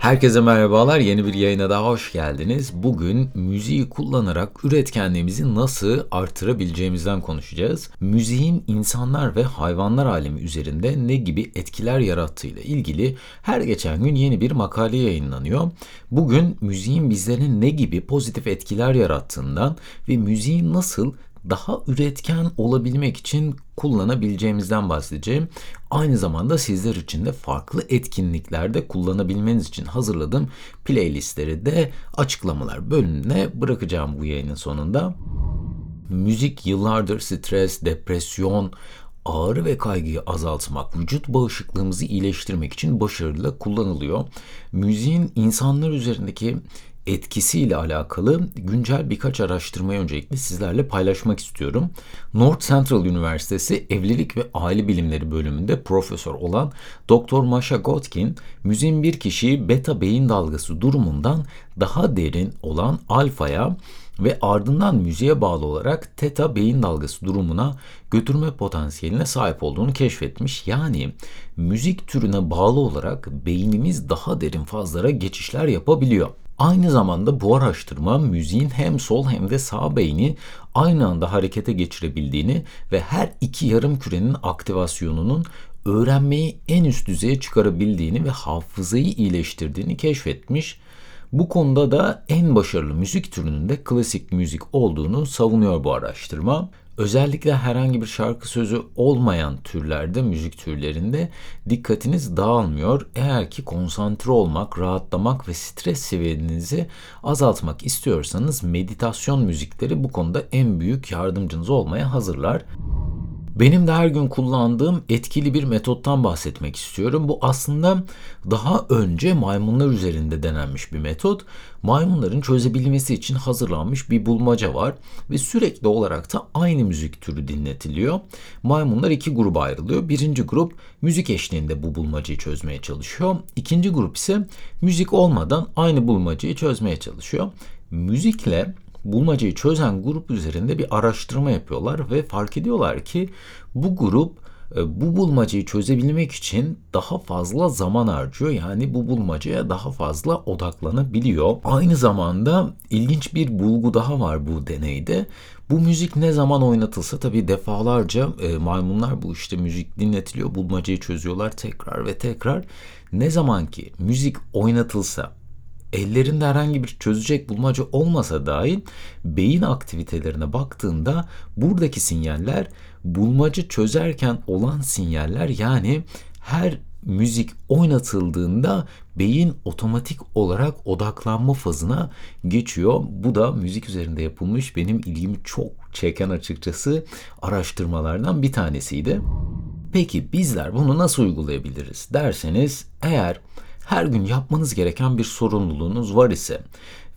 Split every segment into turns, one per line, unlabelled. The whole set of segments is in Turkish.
Herkese merhabalar. Yeni bir yayına daha hoş geldiniz. Bugün müziği kullanarak üretkenliğimizi nasıl artırabileceğimizden konuşacağız. Müziğin insanlar ve hayvanlar alemi üzerinde ne gibi etkiler yarattığıyla ilgili her geçen gün yeni bir makale yayınlanıyor. Bugün müziğin bizlere ne gibi pozitif etkiler yarattığından ve müziğin nasıl daha üretken olabilmek için kullanabileceğimizden bahsedeceğim. Aynı zamanda sizler için de farklı etkinliklerde kullanabilmeniz için hazırladığım playlistleri de açıklamalar bölümüne bırakacağım bu yayının sonunda. Müzik yıllardır stres, depresyon, ağrı ve kaygıyı azaltmak, vücut bağışıklığımızı iyileştirmek için başarılı kullanılıyor. Müziğin insanlar üzerindeki etkisiyle alakalı güncel birkaç araştırmayı öncelikle sizlerle paylaşmak istiyorum. North Central Üniversitesi Evlilik ve Aile Bilimleri bölümünde profesör olan Dr. Masha Gotkin, müziğin bir kişiyi beta beyin dalgası durumundan daha derin olan alfaya ve ardından müziğe bağlı olarak teta beyin dalgası durumuna götürme potansiyeline sahip olduğunu keşfetmiş. Yani müzik türüne bağlı olarak beynimiz daha derin fazlara geçişler yapabiliyor. Aynı zamanda bu araştırma müziğin hem sol hem de sağ beyni aynı anda harekete geçirebildiğini ve her iki yarım kürenin aktivasyonunun öğrenmeyi en üst düzeye çıkarabildiğini ve hafızayı iyileştirdiğini keşfetmiş. Bu konuda da en başarılı müzik türünün de klasik müzik olduğunu savunuyor bu araştırma. Özellikle herhangi bir şarkı sözü olmayan türlerde, müzik türlerinde dikkatiniz dağılmıyor. Eğer ki konsantre olmak, rahatlamak ve stres seviyenizi azaltmak istiyorsanız meditasyon müzikleri bu konuda en büyük yardımcınız olmaya hazırlar. Benim de her gün kullandığım etkili bir metottan bahsetmek istiyorum. Bu aslında daha önce maymunlar üzerinde denenmiş bir metot. Maymunların çözebilmesi için hazırlanmış bir bulmaca var ve sürekli olarak da aynı müzik türü dinletiliyor. Maymunlar iki gruba ayrılıyor. Birinci grup müzik eşliğinde bu bulmacayı çözmeye çalışıyor. İkinci grup ise müzik olmadan aynı bulmacayı çözmeye çalışıyor. Müzikle bulmacayı çözen grup üzerinde bir araştırma yapıyorlar ve fark ediyorlar ki bu grup e, bu bulmacayı çözebilmek için daha fazla zaman harcıyor. Yani bu bulmacaya daha fazla odaklanabiliyor. Aynı zamanda ilginç bir bulgu daha var bu deneyde. Bu müzik ne zaman oynatılsa tabii defalarca e, maymunlar bu işte müzik dinletiliyor, bulmacayı çözüyorlar tekrar ve tekrar. Ne zaman ki müzik oynatılsa ellerinde herhangi bir çözecek bulmaca olmasa dahi beyin aktivitelerine baktığında buradaki sinyaller bulmaca çözerken olan sinyaller yani her müzik oynatıldığında beyin otomatik olarak odaklanma fazına geçiyor. Bu da müzik üzerinde yapılmış benim ilgimi çok çeken açıkçası araştırmalardan bir tanesiydi. Peki bizler bunu nasıl uygulayabiliriz derseniz eğer her gün yapmanız gereken bir sorumluluğunuz var ise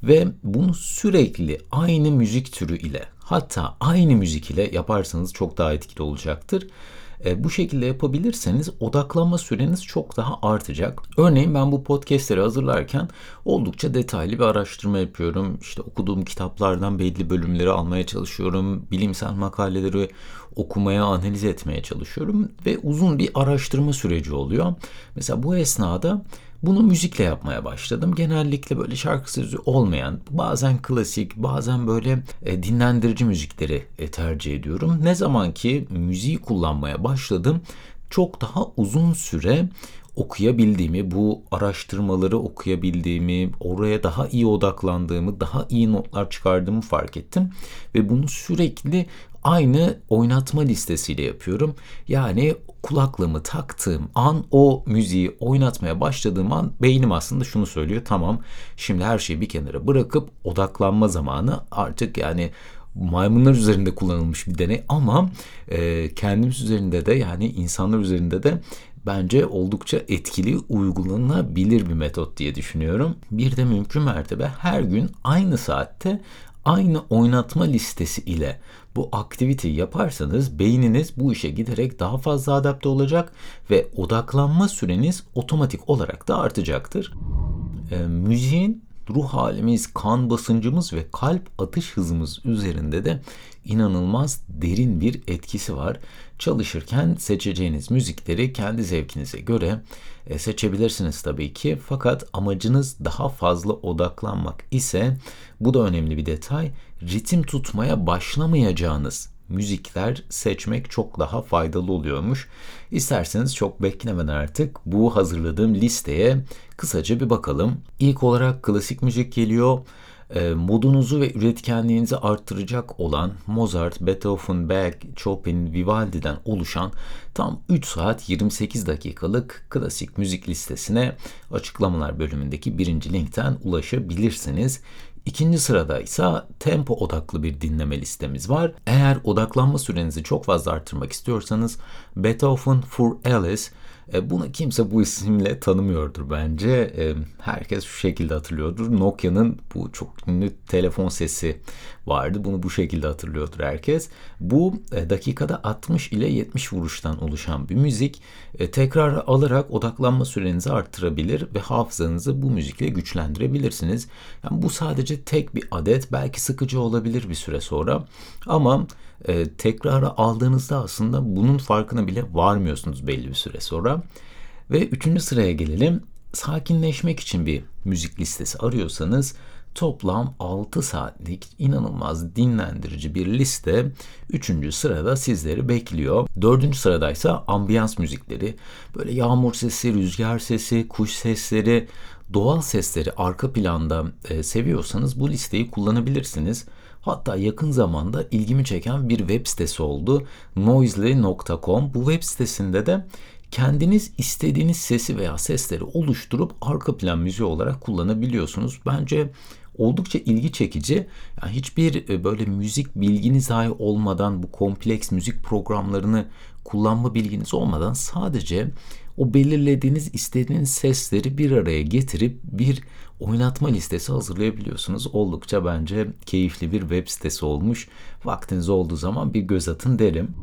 ve bunu sürekli aynı müzik türü ile hatta aynı müzik ile yaparsanız çok daha etkili olacaktır. E, bu şekilde yapabilirseniz odaklanma süreniz çok daha artacak. Örneğin ben bu podcastleri hazırlarken oldukça detaylı bir araştırma yapıyorum. İşte okuduğum kitaplardan belli bölümleri almaya çalışıyorum. Bilimsel makaleleri okumaya, analiz etmeye çalışıyorum ve uzun bir araştırma süreci oluyor. Mesela bu esnada bunu müzikle yapmaya başladım. Genellikle böyle şarkı sözü olmayan, bazen klasik, bazen böyle e, dinlendirici müzikleri e, tercih ediyorum. Ne zaman ki müziği kullanmaya başladım, çok daha uzun süre okuyabildiğimi, bu araştırmaları okuyabildiğimi, oraya daha iyi odaklandığımı, daha iyi notlar çıkardığımı fark ettim. Ve bunu sürekli aynı oynatma listesiyle yapıyorum. Yani kulaklığımı taktığım an o müziği oynatmaya başladığım an beynim aslında şunu söylüyor. Tamam şimdi her şeyi bir kenara bırakıp odaklanma zamanı artık yani maymunlar üzerinde kullanılmış bir deney ama e, kendimiz üzerinde de yani insanlar üzerinde de bence oldukça etkili uygulanabilir bir metot diye düşünüyorum. Bir de mümkün mertebe her gün aynı saatte aynı oynatma listesi ile bu aktiviteyi yaparsanız beyniniz bu işe giderek daha fazla adapte olacak ve odaklanma süreniz otomatik olarak da artacaktır. E, müziğin ruh halimiz, kan basıncımız ve kalp atış hızımız üzerinde de inanılmaz derin bir etkisi var. Çalışırken seçeceğiniz müzikleri kendi zevkinize göre e, seçebilirsiniz tabii ki. Fakat amacınız daha fazla odaklanmak ise bu da önemli bir detay. Ritim tutmaya başlamayacağınız müzikler seçmek çok daha faydalı oluyormuş. İsterseniz çok beklemeden artık bu hazırladığım listeye kısaca bir bakalım. İlk olarak klasik müzik geliyor. E, modunuzu ve üretkenliğinizi arttıracak olan Mozart, Beethoven, Bach, Chopin, Vivaldi'den oluşan tam 3 saat 28 dakikalık klasik müzik listesine açıklamalar bölümündeki birinci linkten ulaşabilirsiniz. İkinci sırada ise tempo odaklı bir dinleme listemiz var. Eğer odaklanma sürenizi çok fazla arttırmak istiyorsanız Beethoven for Alice e, bunu kimse bu isimle tanımıyordur bence. E, herkes şu şekilde hatırlıyordur. Nokia'nın bu çok ünlü telefon sesi vardı. Bunu bu şekilde hatırlıyordur herkes. Bu e, dakikada 60 ile 70 vuruştan oluşan bir müzik. Tekrar alarak odaklanma sürenizi arttırabilir ve hafızanızı bu müzikle güçlendirebilirsiniz. Yani bu sadece tek bir adet. Belki sıkıcı olabilir bir süre sonra. Ama e, tekrara aldığınızda aslında bunun farkına bile varmıyorsunuz belli bir süre sonra. Ve üçüncü sıraya gelelim. Sakinleşmek için bir müzik listesi arıyorsanız toplam 6 saatlik inanılmaz dinlendirici bir liste 3. sırada sizleri bekliyor. 4. sıradaysa ambiyans müzikleri. Böyle yağmur sesi, rüzgar sesi, kuş sesleri, doğal sesleri arka planda e, seviyorsanız bu listeyi kullanabilirsiniz. Hatta yakın zamanda ilgimi çeken bir web sitesi oldu. Noisely.com. Bu web sitesinde de kendiniz istediğiniz sesi veya sesleri oluşturup arka plan müziği olarak kullanabiliyorsunuz. Bence oldukça ilgi çekici. Yani hiçbir e, böyle müzik bilginiz dahi olmadan bu kompleks müzik programlarını kullanma bilginiz olmadan sadece o belirlediğiniz istediğiniz sesleri bir araya getirip bir oynatma listesi hazırlayabiliyorsunuz. Oldukça bence keyifli bir web sitesi olmuş. Vaktiniz olduğu zaman bir göz atın derim.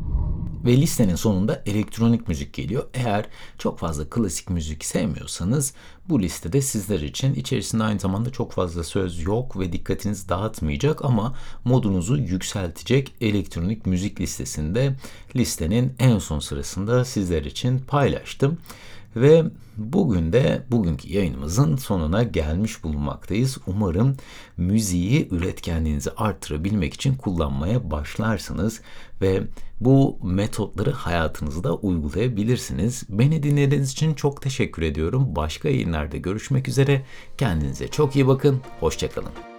Ve listenin sonunda elektronik müzik geliyor. Eğer çok fazla klasik müzik sevmiyorsanız bu listede sizler için içerisinde aynı zamanda çok fazla söz yok ve dikkatinizi dağıtmayacak ama modunuzu yükseltecek elektronik müzik listesinde listenin en son sırasında sizler için paylaştım. Ve bugün de bugünkü yayınımızın sonuna gelmiş bulunmaktayız. Umarım müziği üretkenliğinizi arttırabilmek için kullanmaya başlarsınız ve bu metotları hayatınızda uygulayabilirsiniz. Beni dinlediğiniz için çok teşekkür ediyorum. Başka yayınlarda görüşmek üzere. Kendinize çok iyi bakın. Hoşçakalın.